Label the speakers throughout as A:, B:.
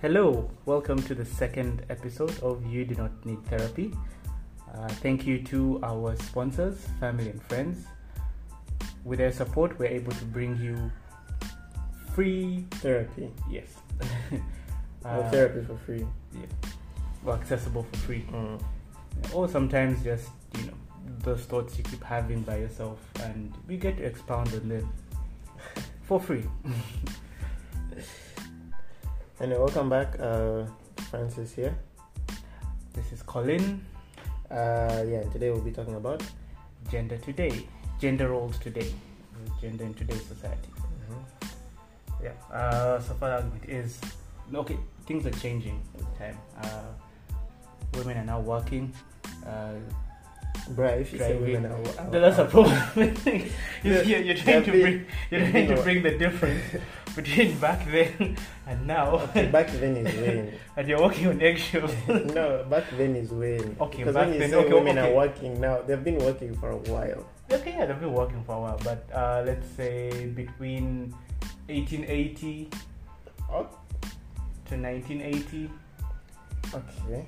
A: Hello, welcome to the second episode of You Do Not Need Therapy. Uh, thank you to our sponsors, family, and friends. With their support, we're able to bring you free,
B: Therapy.
A: yes, Uh,
B: therapy for free.
A: yeah, well, accessible for free,
B: Mm.
A: or sometimes just you know those thoughts you keep having by yourself, and we get to expound on them for free.
B: Anyway, welcome back. Uh, Francis here.
A: This is Colin.
B: Uh, yeah, and today we'll be talking about.
A: Gender today, gender roles today, gender in today's society. Yeah. Uh, so far, argument is okay. Things are changing with time. Uh, women are now working. Uh,
B: Bruh, if you say women are, are,
A: that's a problem. you're, you're trying to bring you're trying to bring the difference between back then and now,
B: Okay, back then is when.
A: and you're walking on eggshells.
B: no, back then is when.
A: Okay,
B: Because
A: back
B: when you
A: then-
B: say
A: okay,
B: women
A: okay.
B: are working now, they've been working for a while.
A: okay, yeah, they've been working for a while, but uh, let's say between 1880
B: Oh,
A: to 1980.
B: okay.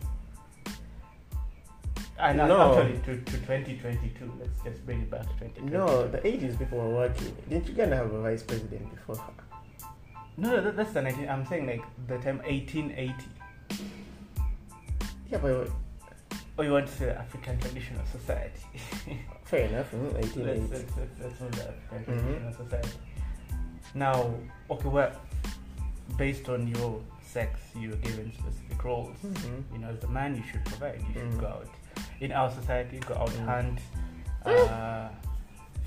A: And
B: No.
A: actually to, to 2022. Let's just bring it back to 2022.
B: No, the 80s people were working. Didn't Uganda have a vice president before her?
A: no, no, that, that's the 19. I'm saying like the time 1880.
B: Yeah, but
A: Or you want to say African traditional society?
B: fair enough. mm,
A: let's,
B: 1880.
A: let's, let's, let's move the African
B: Mhm.
A: society. Now, okay, well, based on your sex, you're given specific roles.
B: Mhm.
A: You know, as the man, you should provide. You should
B: Mm.
A: go out. In our society, go out
B: Mm.
A: hunt, uh,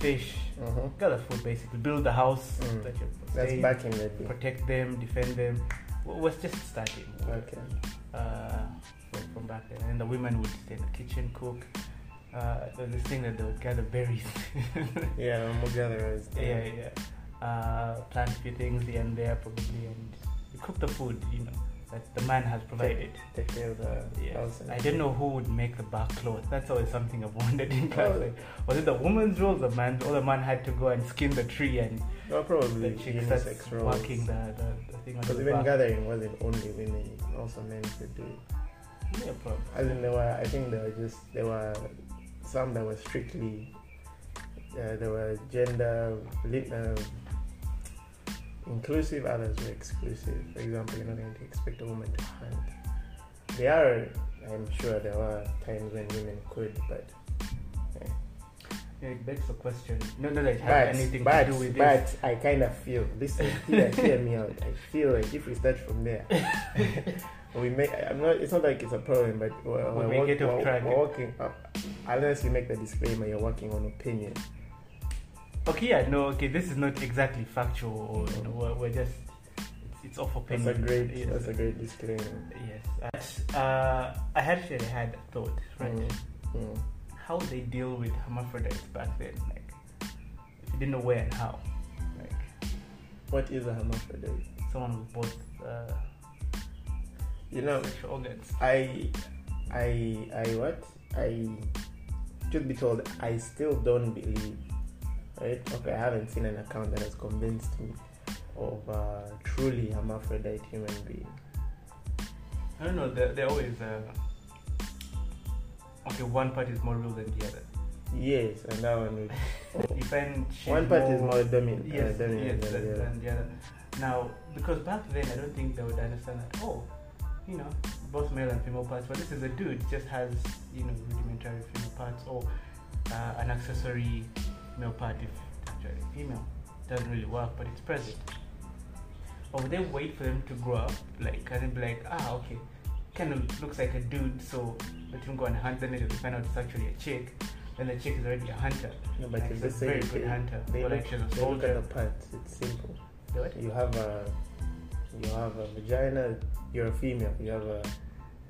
A: fish,
B: Mhm.
A: gather food, basically build the house
B: Mm.
A: that you're
B: That's back in the day.
A: protect them, defend them. W- was just starting
B: Okay.
A: uh, from, from back then. And the women would stay in the kitchen, cook. Uh, this thing that they would gather berries.
B: Yeah, more gatherers.
A: yeah, yeah. Uh, plant a few things here and there, probably, and you cook the food. You know that the man has provided.
B: Take care of the
A: Yes. I didn't know who would make the bark cloth. That's always something I've wondered in class.
B: Oh.
A: Like, was it the woman's role, the man, or the man had to go and skin the tree and
B: Well, probably
A: the chick starts
B: roles.
A: working the, the, the thing
B: Because even
A: back.
B: gathering wasn't only women; also men could do it.
A: Yeah, probably.
B: As in, there were. I think there were just there were some that were strictly. Uh, there were gender um, inclusive. Others were exclusive. For example, you're not going to expect a woman to hunt. There are. I'm sure there were times when women could, but
A: Yeah, it begs the question. No, no, that it
B: but,
A: has anything
B: but,
A: to do with
B: but
A: this.
B: I kind of feel listen hear, hear me out I feel like if we start from there we make I'm not it's not like it's a problem but we're,
A: We
B: we're, walk- we're, we're walking up unless you make the disclaimer you're working on opinion
A: Okay, yeah, no, okay, this is not exactly factual, or you know, we're, we're just it's, it's off
B: that's
A: opinion.
B: a great
A: Yes,
B: that's a great disclaimer
A: Yes, uh, I actually had a thought, right?
B: Mm, mm.
A: How they deal with hermaphrodites back then, like if you didn't know where and how, like
B: what is a hermaphrodite
A: someone with both uh,
B: you know
A: sexual organs.
B: I I I what I truth be told I still don't believe right okay I haven't seen an account that has convinced me of a truly hermaphrodite human being
A: I don't know. They're, they're always uh, okay. One part is more real than the other.
B: yes and that one would
A: You find
B: one part is more dominant
A: yes,
B: uh, dominant
A: yes,
B: than the other.
A: than the other. Now, because back then I don't think they would understand that. Oh, you know, both male and female parts. But this is a dude just has you know rudimentary female parts or uh, an accessory male part if it's actually female. Doesn't really work, but it's present. Or would they wait for them to grow up, like, and then be like, ah, okay, kind of looks like a dude, so let him go and hunt. Then they find out it's actually a chick. Then the chick is already a hunter.
B: No, but
A: Like,
B: it's
A: a very good hunter.
B: They
A: Or
B: look,
A: a
B: they look
A: soldier.
B: at the parts. It's simple. You have a you have a vagina. You're a female. You have a,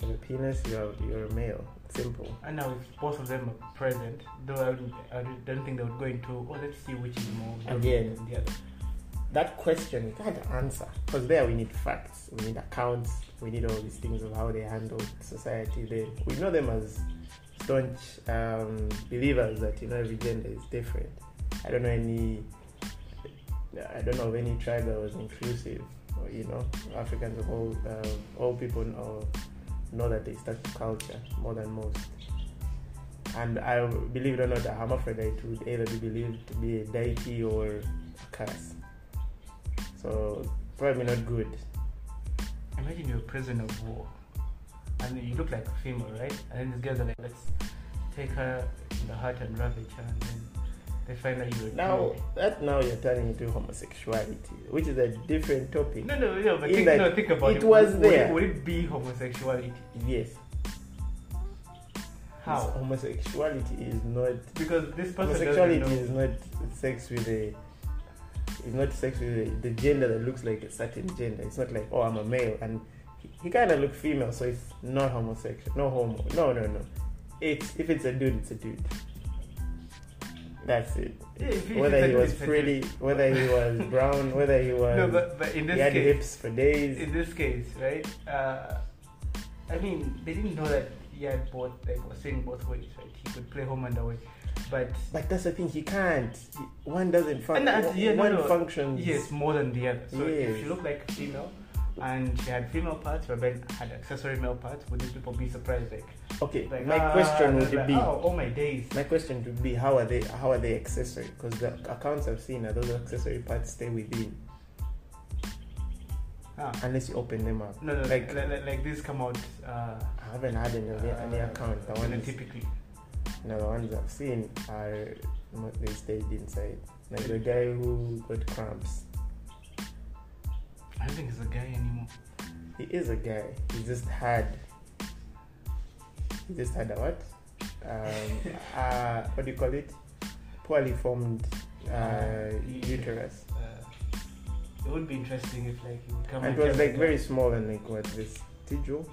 B: you have a penis. You have you're a male. Simple.
A: And now if both of them are present, though I, would, I don't think they would go into, oh, let's see which is more
B: Again.
A: than the other.
B: That question you can't answer because there we need facts. We need accounts. We need all these things of how they handle society. They we know them as staunch um, believers that you know every gender is different. I don't know any. I don't know of any tribe that was inclusive you know, Africans of all uh, all people know, know that they stuck to culture more than most. And I believe it or not, a hermaphrodite would either be believed to be a deity or a curse. So probably not good.
A: Imagine you're a prisoner of war, and you look like a female, right? And then these guys are like, let's take her in the heart and ravage her, and then they find out you're
B: Now
A: dude.
B: that now you're turning into homosexuality, which is a different topic.
A: No, no, no, but think, no, think about
B: it
A: it.
B: was
A: would,
B: there.
A: It, would it be homosexuality?
B: Yes.
A: How?
B: Homosexuality is not
A: Because this person
B: homosexuality is not sex with a it's not sex with a, the gender that looks like a certain gender. It's not like oh I'm a male and he, he kind of looks female, so it's not homosexual. No homo. No no no. It's if it's a dude, it's a dude. That's it.
A: Yeah,
B: Whether he was pretty, whether he was brown, whether he was
A: No, but, but in
B: he
A: this
B: had
A: case,
B: hips for days.
A: in this case, right? Uh, I mean, they didn't know that he had both, like, was saying both ways, right? He could play home and away, but
B: But that's the thing, he can't. One doesn't function.
A: And that- yeah,
B: one
A: no.
B: functions.
A: yes, more than the other. So if you look like a female and she had female parts, but then had accessory male parts, would these people be surprised? Like,
B: Okay,
A: like
B: my
A: ah,
B: question
A: like,
B: would be.
A: oh, oh my days.
B: My question would be how are they how are they accessory? Because the accounts I've seen are those accessory parts stay within
A: Ah.
B: unless you open them up.
A: No, no,
B: Like-
A: like, like, like, like these come out. Uh,
B: I haven't had any, any
A: uh,
B: account. The ones
A: typically.
B: no, the ones I've seen are they stayed inside. Like the guy who got cramps.
A: I don't think he's a guy anymore.
B: He is a guy. He just had he just had a what? Um, uh, what do you call it? Poorly formed uh, uterus.
A: Uh, it would be interesting if like he would come
B: And
A: and
B: it was like very small and like what this vestigial,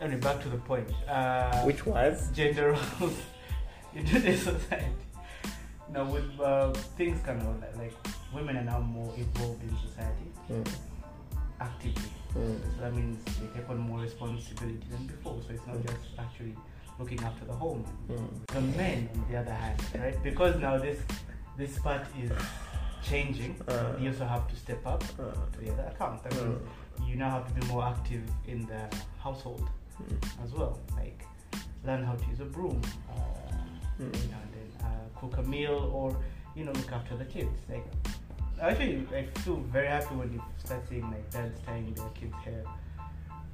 A: Anyway, back to the point. Uh,
B: which was
A: gender roles in today's society. Now, with uh, things kind of like, like women are now more involved in society
B: mm,
A: actively.
B: mm,
A: So that means they take on more responsibility than before. So it's not
B: Mm.
A: just actually looking after the home.
B: mm,
A: The men, on the other hand, right? Because now this this part is changing,
B: Uh.
A: you also have to step up
B: uh,
A: to the other account. That
B: mm,
A: means you now have to be more active in the household
B: mm,
A: as well. Like learn how to use a broom, uh,
B: mm.
A: you know, and then uh, cook a meal or you know look after the kids. Like actually, I feel very happy when you start seeing like dads tying their kids' hair,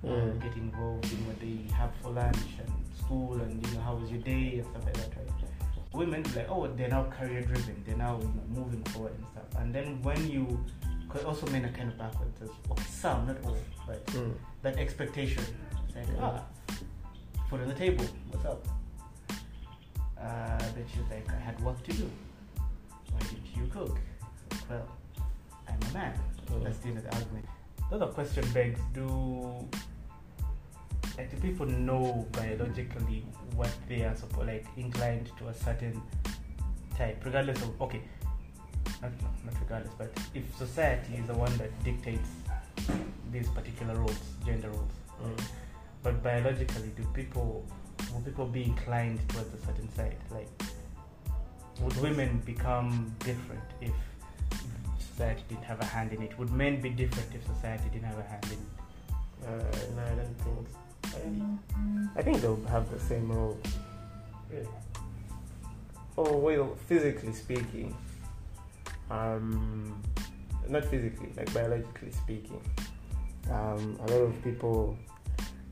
B: Mm.
A: getting involved in what they have for lunch and school, and you know how was your day and stuff like that. Right? Women like, oh, they're now career driven. They're now you know moving forward and stuff. And then when you, because also men are kind of backwards. As, okay, some, not all, but
B: Mm.
A: that expectation. It's like,
B: Mm.
A: ah, food on the table, what's up? Uh, then she's like, I had work to do. Why didn't you cook? Well, I'm man.
B: Mm.
A: That's the end of the argument. The question begs, do like do people know biologically what they are supposed like inclined to a certain type, regardless of okay, not, not regardless, but if society is the one that dictates these particular roles, gender roles,
B: Mm.
A: but biologically, do people will people be inclined towards a certain side? Like, would women become different if society didn't have a hand in it? Would men be different if society didn't have a hand in it?
B: Uh, no, I don't think. So. I, I think they'll have the same role.
A: Really?
B: Oh well, physically speaking, um, not physically, like biologically speaking, um, a lot of people,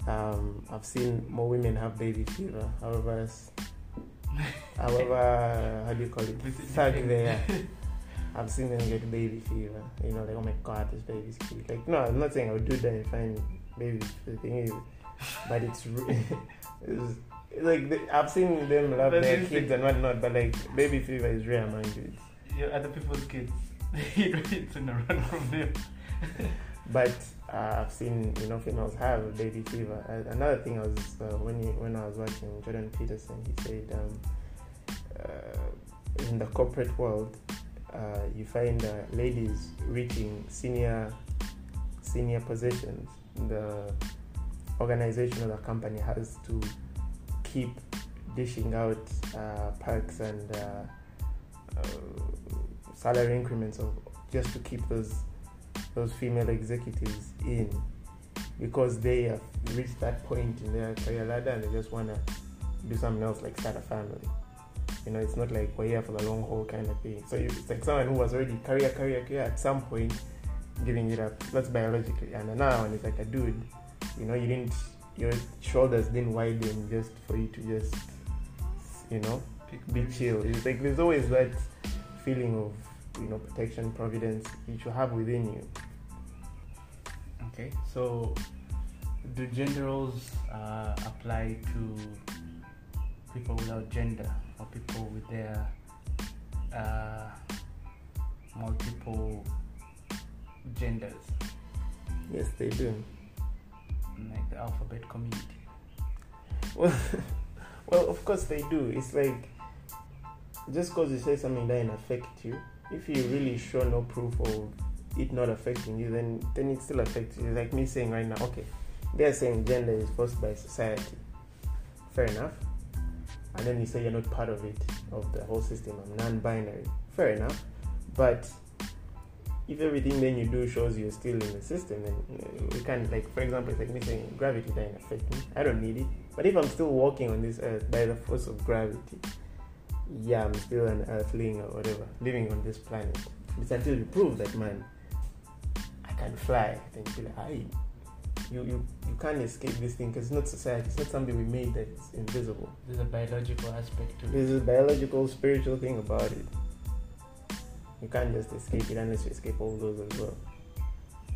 B: um, I've seen more women have baby fever. However, however, how do you call it? Thug there. I've seen them get baby fever. You know, like oh my god, this baby's cute. Like no, I'm not saying I would do that and find babies. The thing is, but it's, it's like the, I've seen them love
A: But
B: their kids and whatnot, but like baby fever is rare, mind you. It's,
A: Your other people's kids, it's in a run from them.
B: but uh, I've seen you know females have baby fever. Uh, another thing I was uh, when he, when I was watching Jordan Peterson, he said um, uh, in the corporate world, uh, you find uh, ladies reaching senior senior positions. The organization or the company has to keep dishing out uh, perks and uh, uh, salary increments of just to keep those those female executives in because they have reached that point in their career ladder and they just want to do something else like start a family. You know, it's not like we're here for the long haul kind of thing. So it's like someone who was already career, career, career at some point giving it up. That's biologically. And now when it's like a dude, you know, you didn't, your shoulders didn't widen just for you to just, you know, be chill. It's like there's always that feeling of, you know, protection, providence which you should have within you.
A: Okay, so do gender roles uh, apply to people without gender or people with their uh, multiple genders,
B: Yes, they do.
A: like the alphabet community?
B: Well, well, of course they do. It's like just because you say something doesn't affect you, if you really show no proof of it not affecting you, then then it still affects you. Like me saying right now, okay, they're saying gender is forced by society. Fair enough. And then you say you're not part of it, of the whole system. I'm non-binary. Fair enough. But if everything then you do shows you're still in the system, then we can't like, for example, it's like me saying gravity doesn't affect me. I don't need it. But if I'm still walking on this earth by the force of gravity, yeah, I'm still an earthling or whatever, living on this planet. It's until you prove that, man, I can fly. Then you feel like, you, you, you can't escape this thing because it's not society. It's not something we made that's invisible.
A: There's a biological aspect to it.
B: There's a biological, spiritual thing about it. You can't just escape it unless you escape all those as well.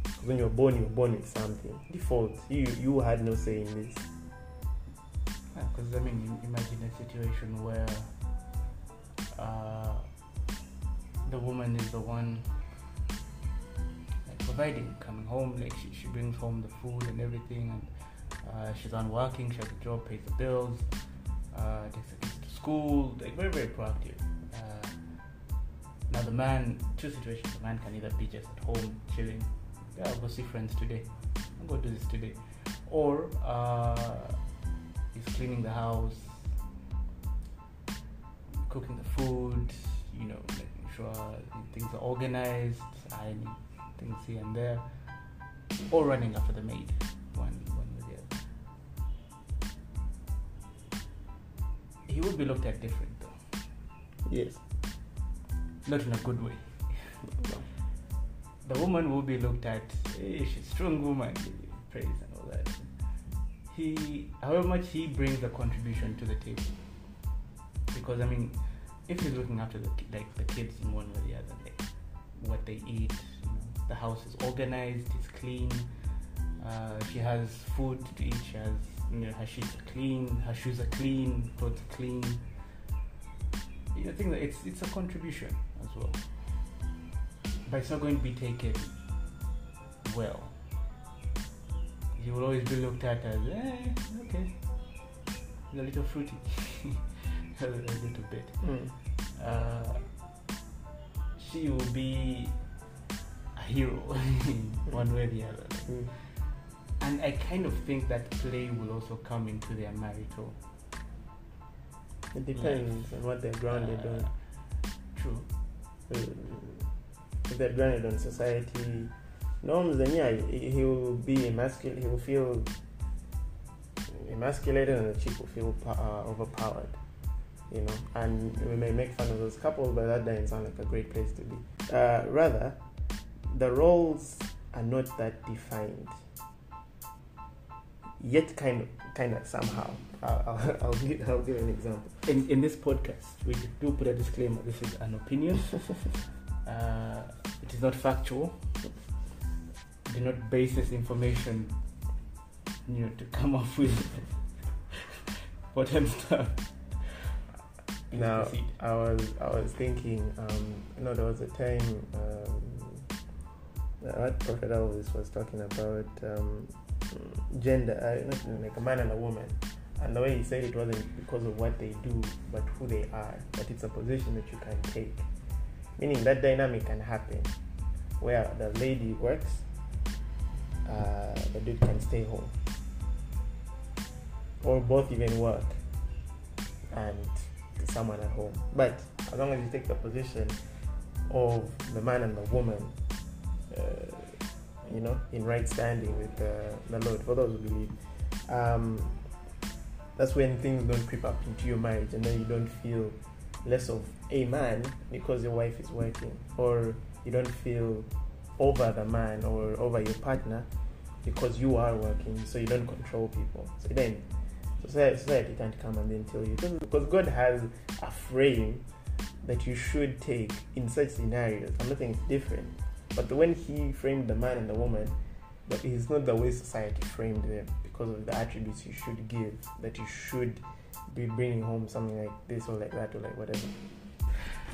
B: 'Cause when you're born, you're born with something. Default. You you had no say in this.
A: Because I mean, you imagine a situation where uh, the woman is the one providing, coming home, like she, she brings home the food and everything, and uh, she's on working, she has a job, pays the bills, uh, takes the kids to school, like very very proactive. Uh, now the man, two situations, the man can either be just at home chilling, yeah, I'll go see friends today, I'll go do this today, or uh, he's cleaning the house, cooking the food, you know, making sure things are organized, ironing things here and there, or running after the maid, one one with the other. He would be looked at different though,
B: Yes.
A: not in a good way. The woman will be looked at, hey, she's a strong woman, praise and all that. He, however much he brings a contribution to the table, because I mean, if he's looking after the like the kids in one way or the other, like what they eat, the house is organized, it's clean, uh, she has food to eat, she has you know her sheets are clean, her shoes are clean, clothes are clean. You know, I think it's it's a contribution as well, but it's not going to be taken well. You will always be looked at as, eh, okay, a little fruity, a little bit
B: Mm.
A: uh, she will be hero in one way or the other.
B: Mm.
A: And I kind of think that play will also come into their marital.
B: It depends on what they're grounded
A: uh,
B: on.
A: True.
B: Uh, If they're grounded on society norms, then yeah, he he will be emasculated. He will feel emasculated, and the chick will feel uh, overpowered. You know, and we may make fun of those couples, but that doesn't sound like a great place to be. Uh, rather, the roles are not that defined yet, kind of, kind of somehow. I'll, I'll, I'll, give, I'll give an example.
A: In, in this podcast, we do put a disclaimer this is an opinion, uh, it is not factual. Do not base this information you know, to come up with whatever stuff. Please
B: Now. I was I was thinking, um, you know, there was a time um, what Prophet Elvis was talking about um, gender, uh, like a man and a woman, and the way he said it wasn't because of what they do, but who they are. But it's a position that you can take, meaning that dynamic can happen, where the lady works, uh, the dude can stay home, or both even work, and someone at home. But as long as you take the position of the man and the woman, you know, in right standing with uh, the Lord. For those who believe, um, that's when things don't creep up into your marriage, and then you don't feel less of a man because your wife is working, or you don't feel over the man or over your partner because you are working, so you don't control people. So then society, society can't come and then tell you because God has a frame that you should take in such scenarios. I'm not saying it's different, but when He framed the man and the woman, but it's not the way society framed them because of the attributes you should give that you should be bringing home something like this or like that or like whatever.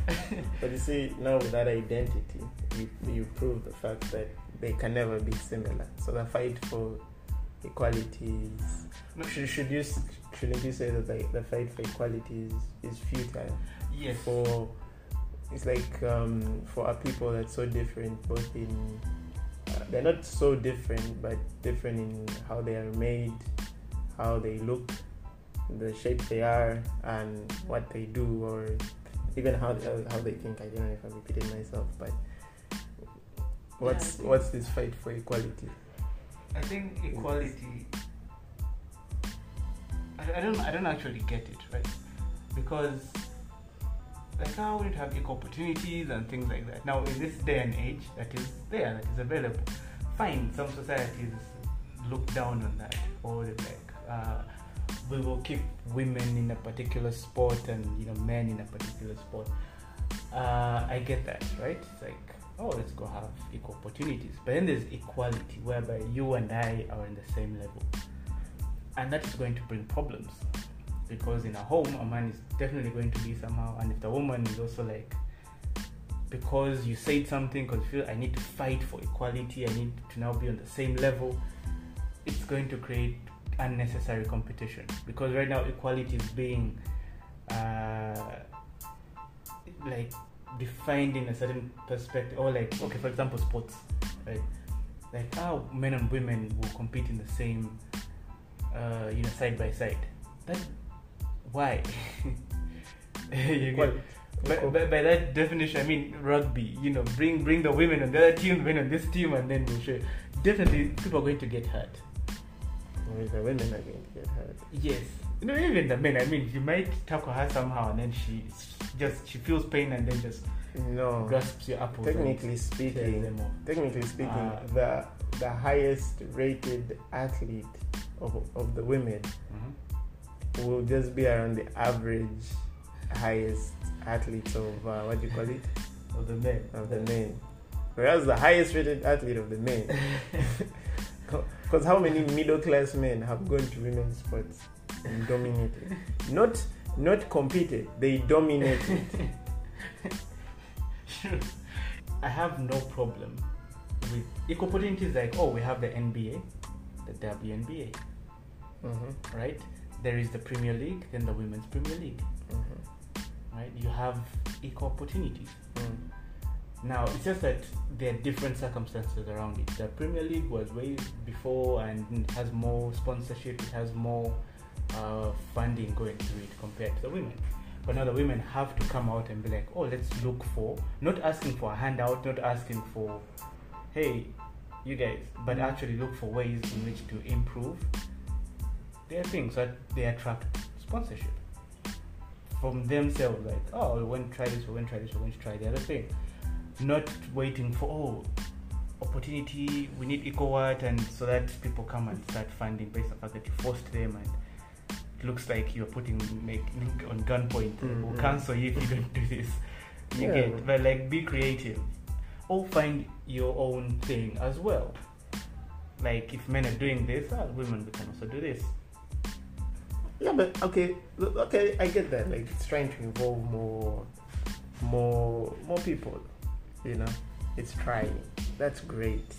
B: but you see, now with that identity, you, you prove the fact that they can never be similar. So the fight for equality is. No, should, should you shouldn't you say that the, the fight for equality is, is futile?
A: Yes.
B: For it's like um, for our people that's so different, both in uh, they're not so different, but different in how they are made, how they look, the shape they are, and what they do, or even how how they think. I don't know if I'm repeating myself, but what's
A: Yeah,
B: what's this fight for equality?
A: I think equality. I, I don't. I don't actually get it, right? Because like how would it have equal opportunities and things like that? Now, in this day and age, that is there, that is available. Fine, some societies look down on that, or they're like, uh, we will keep women in a particular sport and you know men in a particular sport. Uh, I get that, right? It's like, oh, let's go have equal opportunities. But then there's equality, whereby you and I are in the same level, and that is going to bring problems because in a home, a man is definitely going to be somehow, and if the woman is also like, because you said something, because feel I need to fight for equality, I need to now be on the same level, it's going to create unnecessary competition. Because right now equality is being uh, like defined in a certain perspective or like okay for example sports right? Like how men and women will compete in the same uh, you know side by side. That why you get, by, by, by that definition i mean rugby you know bring bring the women on the other team women on this team and then we'll show definitely people are going to get hurt
B: Or the women are going to get hurt.
A: Yes. You know, even the men, I mean, you might tackle her somehow and then she just, she feels pain and then just
B: No.
A: grasps your apples.
B: Technically speaking, technically speaking,
A: Ah.
B: the the highest rated athlete of, of the women
A: Mhm.
B: Will just be around the average highest athletes of uh, what do you call it?
A: Of the men.
B: of the men. Whereas the highest rated athlete of the men. Because how many middle class men have gone to women's sports and dominated? Not not competed they dominated.
A: I have no problem with equal opportunities like, oh, we have the NBA, the WNBA,
B: Mhm,
A: right? There is the Premier League, then the Women's Premier League,
B: mhm,
A: right? You have equal opportunities.
B: mm.
A: Now it's just that there are different circumstances around it. The Premier League was way before and it has more sponsorship, it has more uh, funding going through it compared to the women. But now the women have to come out and be like, oh, let's look for, not asking for a handout, not asking for, hey, you guys, but actually look for ways in which to improve their things so that they attract sponsorship from themselves. Like, oh, we want to try this, we want to try this, we want to try the other thing not waiting for oh opportunity we need work and so that people come and start funding based on the fact that you forced them and it looks like you're putting make on gunpoint we'll
B: Mhm.
A: cancel you if you don't do this you
B: Yeah.
A: get but like be creative or find your own thing as well like if men are doing this ah, women can also do this
B: Yeah, but okay, okay, I get that. Like it's trying to involve more, more, more people. You know, it's trying. That's great.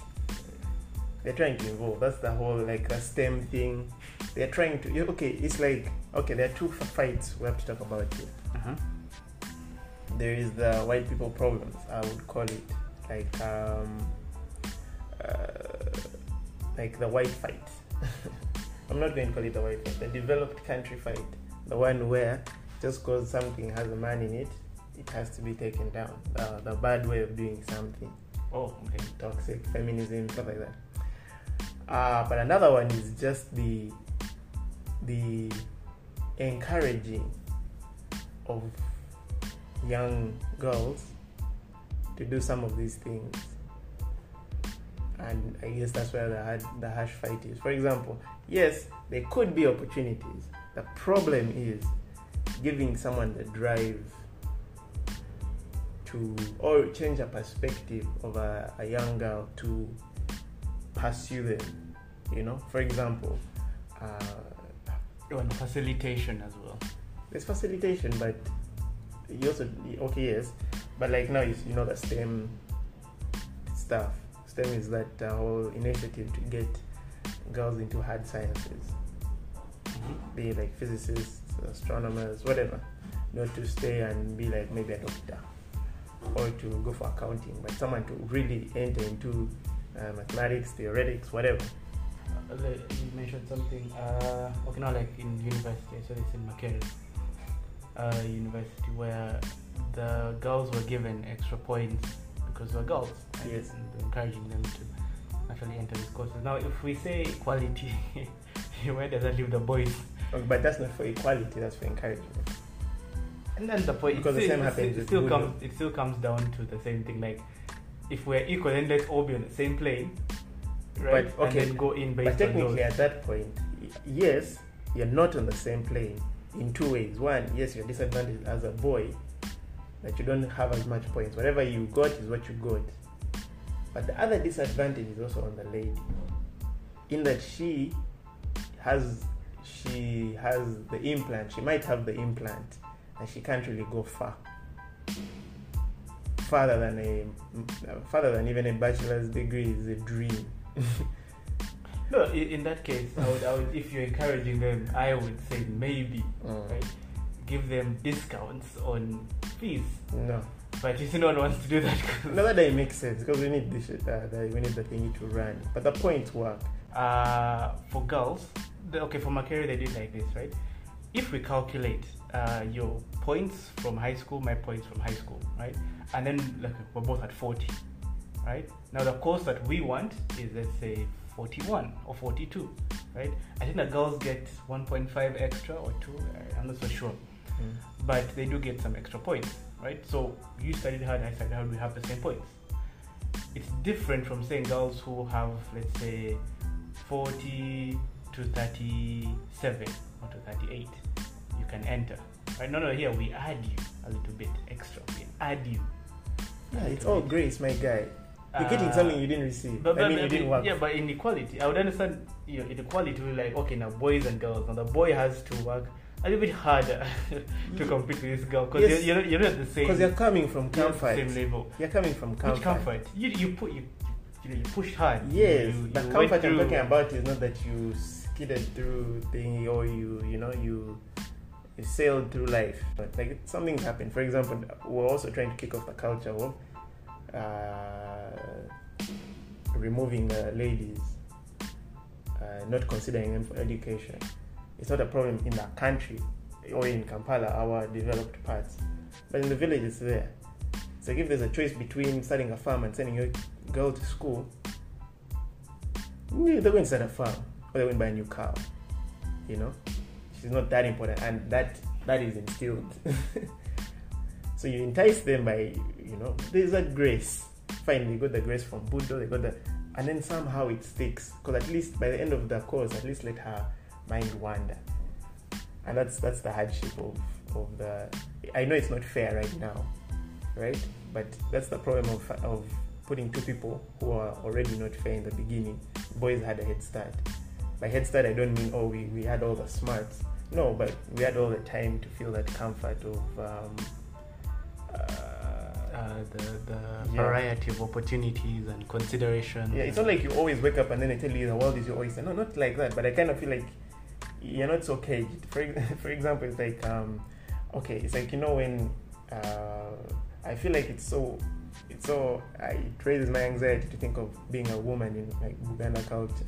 B: They're trying to involve. That's the whole like a STEM thing. They're trying to. Okay, it's like okay. There are two f- fights we have to talk about here.
A: uh-huh.
B: There is the white people problems. I would call it like um, uh, like the white fight. I'm not going to call it the white fight. The developed country fight, the one where just because something has a man in it, it has to be taken down. The, the bad way of doing something.
A: Oh, okay.
B: toxic feminism, stuff like that. Uh, but another one is just the the encouraging of young girls to do some of these things. And I guess that's where the hard, the harsh fight is. For example, yes, there could be opportunities. The problem is giving someone the drive to or change a perspective of a, a young girl to pursue them. You know, for example, uh,
A: Oh, and facilitation as well.
B: there's facilitation, but you also okay yes, but like now you, you know the STEM stuff. STEM is that uh, whole initiative to get girls into hard sciences, be it like physicists, astronomers, whatever, not to stay and be like maybe a doctor or to go for accounting, but someone to really enter into uh, mathematics, theoretics, whatever.
A: Uh, you mentioned something. Uh, okay, now like in university, so it's in Makerere uh, University where the girls were given extra points because were girls.
B: Yes.
A: Encouraging them to actually enter these courses. Now, if we say equality, where does that leave the boys?
B: Okay, But that's not for equality, that's for encouragement.
A: And then the point
B: Because the same happens
A: it still comes it still comes down to the same thing. Like if we're equal, then let's all be on the same plane, right?
B: But, okay,
A: and then go in based
B: But technically, at that point, yes, you're not on the same plane in two ways. One, yes, you're disadvantaged as a boy, that you don't have as much points. Whatever you got is what you got. But the other disadvantage is also on the lady, in that she has she has the implant. She might have the implant, and she can't really go far. Farther than a farther than even a bachelor's degree is a dream.
A: No, in that case, I would, I would, if you're encouraging them, I would say maybe,
B: Mm.
A: right? Give them discounts on fees.
B: No.
A: But if no one wants to do that,
B: No, that doesn't make sense because we need this. Uh, the, we need the thingy to run. But the points work.
A: uh, for girls, the, okay, for Makerere, they did like this, right? If we calculate uh, your points from high school, my points from high school, right? And then like, we're both at 40, right? Now, the course that we want is, let's say, 41 or 42, right? I think the girls get 1.5 extra or 2, I'm not so sure. But they do get some extra points, right? So you studied hard, I studied hard, we have the same points. It's different from saying girls who have, let's say, 40 to 37 or to 38. You can enter, right? No, no, here we add you a little bit extra. We add you.
B: Yeah, it's all
A: bit.
B: grace, my guy. You're getting
A: Uh,
B: something you didn't receive.
A: But,
B: I
A: but
B: mean, you didn't work.
A: Yeah, but inequality, I would understand. You know, inequality like okay, now boys and girls. Now the boy has to work a little bit harder to compete with this girl because
B: Yes.
A: you're, you're, you're not the same.
B: Because you're coming from
A: you're
B: comfort.
A: same level.
B: You're coming from comfort.
A: Which comfort? You you put you you, know, you pushed hard.
B: Yes,
A: you, you,
B: the comfort I'm talking about is not that you skidded through thingy or you, you know, you, you sailed through life. But like something's happened. For example, we're also trying to kick off the culture of uh, removing uh, ladies, uh, not considering them for education. It's not a problem in our country or in Kampala, our developed parts, but in the village it's there. So if there's a choice between starting a farm and sending your girl to school, they're going to start a farm or they're going to buy a new cow. You know, she's not that important, and that that is instilled. so you entice them by, you know, there's that grace. Fine, they got the grace from Buddha, they got the, and then somehow it sticks. Because at least by the end of the course, at least let her mind wander. And that's that's the hardship of of the. I know it's not fair right now, right? But that's the problem of of putting two people who are already not fair in the beginning. Boys had a head start. By head start, I don't mean oh we, we had all the smarts. No, but we had all the time to feel that comfort of um, uh,
A: uh, the the
B: Yeah.
A: variety of opportunities and considerations.
B: yeah. It's not like you always wake up and then I tell you the world is your oyster. No, not like that. But I kind of feel like you're not so caged. For for example, it's like um, okay, it's like you know when uh, I feel like it's so it's so I- it raises my anxiety to think of being a woman in like Uganda culture.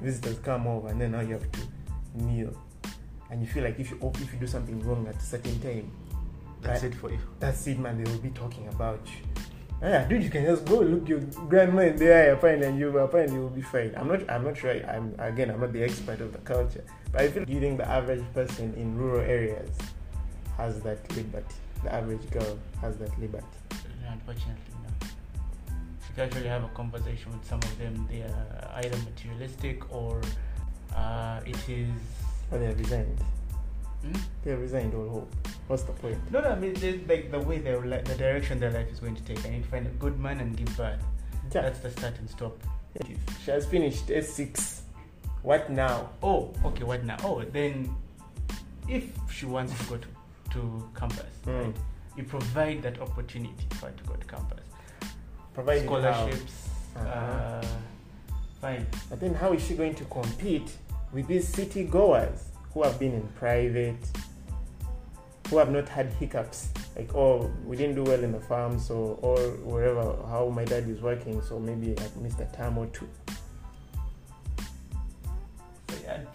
B: Visitors come over and then now you have to kneel, and you feel like if you if you do something wrong at a certain time,
A: that's it for you.
B: that's it, man. They will be talking about you. Yeah, dude, you can just go look your grandma in the eye apparently and you apparently you'll be fine. I'm not I'm not sure I'm again I'm not the expert of the culture. But I feel you think the average person in rural areas has that liberty? The average girl has that liberty.
A: Unfortunately, no. If you actually have a conversation with some of them, they are either materialistic or uh, it is.
B: Or they have resigned.
A: Hmm?
B: They have resigned all hope. What's the point?
A: No, no, I mean, there's, like the way their li- the direction their life is going to take. I need to find a good man and give birth.
B: Yeah.
A: That's the start and stop.
B: She has finished S6. What now?
A: Oh, okay, what now? Oh, then if she wants to go to, to campus,
B: Mm.
A: right, you provide that opportunity for her to go to campus.
B: Provided how?
A: Scholarships,
B: Uh-huh.
A: uh, fine.
B: But then how is she going to compete with these city goers who have been in private, who have not had hiccups? Like, oh, we didn't do well in the farm, so, or wherever, how my dad is working, so maybe I missed a term or two.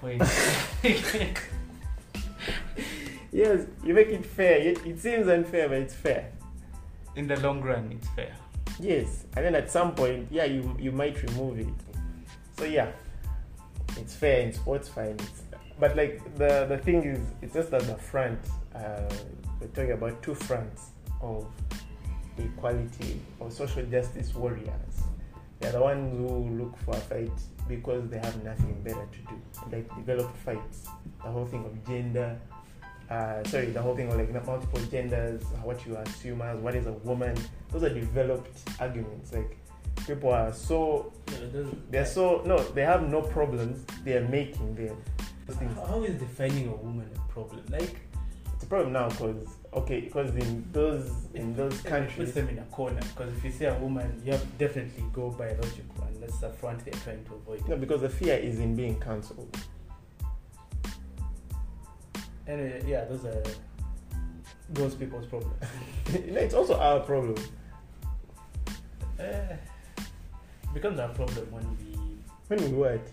B: Yes, you make it fair. It, it seems unfair, but it's fair.
A: In the long run, it's fair.
B: Yes, and then at some point, yeah, you you might remove it. So yeah, it's fair in sports, fine. But like the the thing is, it's just at the front. Uh, we're talking about two fronts of equality or social justice warriors. They're the ones who look for a fight because they have nothing better to do. Like developed fights, the whole thing of gender. Uh, sorry, the whole thing of like multiple genders, what you assume as what is a woman. Those are developed arguments. Like people are so they're so no, they have no problems. They are making them. Those things.
A: How- how is defining a woman a problem? Like,
B: It's a problem now because okay, because in those in those countries,
A: puts them in a corner because if you say a woman, you have to definitely go biological, and that's the front they're trying to avoid.
B: no, because the fear is in being cancelled.
A: And uh, yeah, those are those people's problems.
B: you know, it's also our problem.
A: uh, becomes our problem when we.
B: When we what?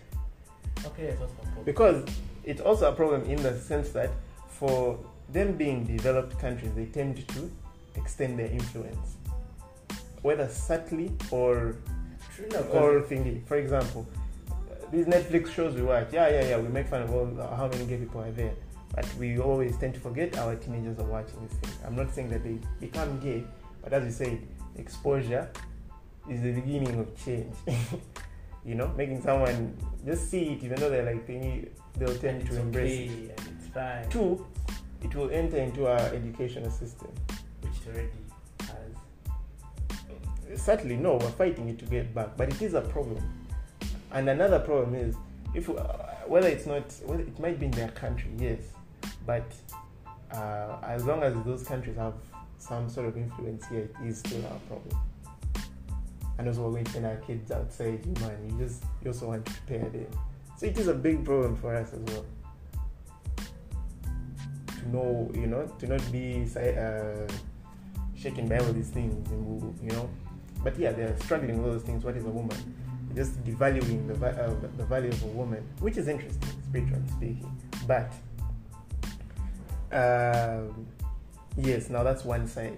A: Okay, it's also a problem.
B: Because it's also a problem in the sense that for them being developed countries, they tend to extend their influence, whether subtly or
A: True,
B: or thingy. For example, these Netflix shows we watch, yeah, yeah, yeah, we make fun of all how many gay people are there, but we always tend to forget our teenagers are watching these things. I'm not saying that they become gay, but as you said, exposure is the beginning of change. you know, making someone just see it, even though they're like thingy, they'll tend
A: it's
B: to embrace
A: okay,
B: it.
A: and it's fine.
B: Two, it will enter into our educational system.
A: which it already has.
B: certainly no we're fighting it to get back but it is a problem. And another problem is if uh, whether it's not whether it might be in their country yes. But uh, as long as those countries have some sort of influence here it is still our problem. And also we're going to send our kids outside You man you just you also want to prepare them. So it is a big problem for us as well know you know to not be uh, shaken by all these things you know. But yeah they're struggling with all those things. What is a woman? Just devaluing the, uh, the value of a woman which is interesting spiritually speaking. But um, yes now that's one side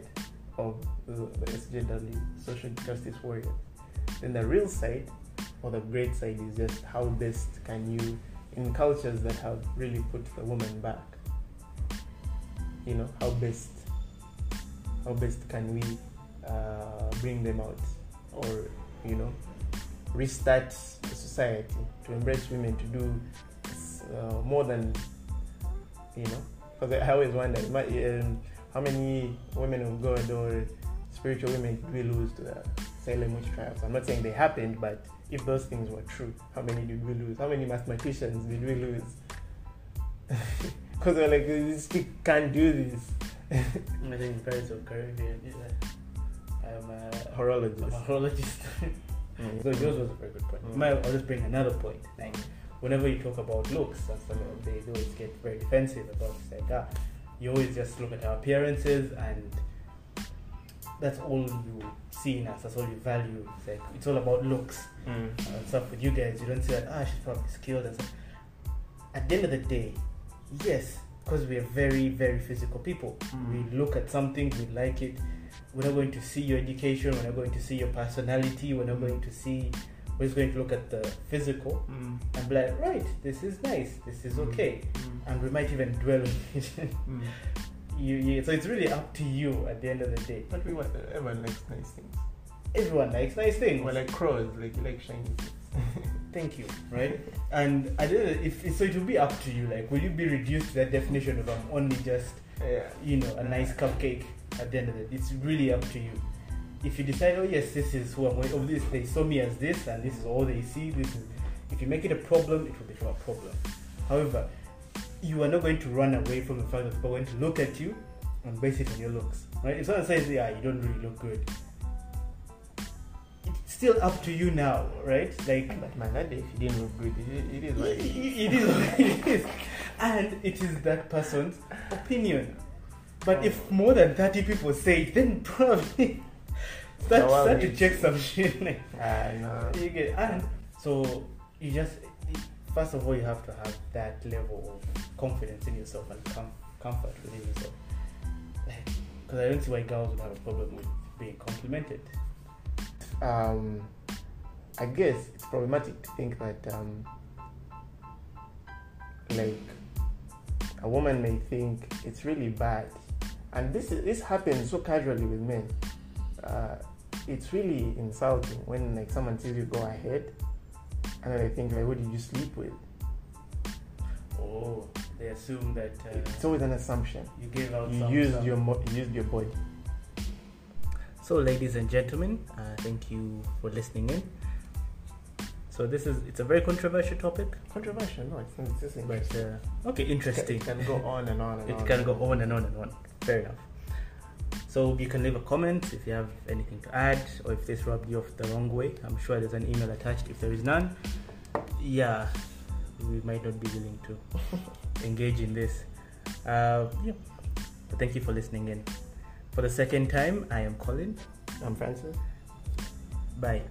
B: of the, the SJW social justice warriors then the real side or the great side is just how best can you in cultures that have really put the woman back you know how best how best can we uh, bring them out or you know restart the society to embrace women to do uh, more than you know because I always wonder um, how many women of God or spiritual women did we lose to the Salem witch trials? I'm not saying they happened but if those things were true how many did we lose? How many mathematicians did we lose because they're like this chick can't do this
A: I think Pirates of Caribbean. Yeah. I'm a,
B: horologist
A: I'm a horologist.
B: Mm.
A: So yours was a very good point.
B: Mm.
A: My, I'll just bring another point. Like whenever you talk about looks, and some of they always get very defensive about it. Like ah, you always just look at our appearances and that's all you see in us. That's all you value. It's like it's all about looks
B: Mm.
A: and stuff. With you guys, you don't see that ah she's probably skilled and stuff. At the end of the day, yes, because we are very very physical people.
B: Mm.
A: We look at something, we like it. We're not going to see your education. We're not going to see your personality. We're not going to see. We're just going to look at the physical
B: Mm.
A: and be like, right, this is nice. This is
B: Mm.
A: okay,
B: Mm.
A: and we might even dwell on it.
B: Mm.
A: you, you, so it's really up to you at the end of the day.
B: But we want everyone likes nice things.
A: Everyone likes nice things.
B: We're like crows, like like shiny things.
A: Thank you, right? and I don't know if so. It will be up to you. Like, will you be reduced to that definition of I'm only just
B: yeah.
A: you know a nice cupcake at the end of it? It's really up to you. If you decide, oh yes, this is who I'm going. Oh, this they saw me as this, and this is all they see. This is. If you make it a problem, it will become a problem. However, you are not going to run away from the fact that people are going to look at you and base it on your looks, right? If someone says, yeah, you don't really look good, still up to you now, right? Like
B: But that day if you didn't look good, it, it is what it is.
A: it is what it is and it is that person's opinion but if more than 30 people say it then probably start,
B: No,
A: start to check some shit like,
B: Ah, no.
A: you get and so you just first of all you have to have that level of confidence in yourself and com- comfort within yourself because i don't see why girls would have a problem with being complimented
B: um, I guess it's problematic to think that um, like a woman may think it's really bad, and this is, this happens so casually with men. Uh, it's really insulting when like someone tells you go ahead, and then I think like, who did you sleep with?
A: oh they assume that uh,
B: It's always an assumption.
A: you gave out
B: You used
A: some-
B: your mo- you used your body.
A: So, ladies and gentlemen, uh, thank you for listening in. So, this is it's a very controversial topic,
B: Controversial? No, it's, not, it's just
A: but
B: interesting.
A: uh, okay, interesting.
B: It can go on and on and
A: It
B: on.
A: can go on and on and on. Fair enough. So, you can leave a comment if you have anything to add, or if this rubbed you off the wrong way. I'm sure there's an email attached. If there is none, yeah, we might not be willing to engage in this. Uh, yeah. But thank you for listening in. For the second time, I am Colin.
B: I'm Francis.
A: Bye.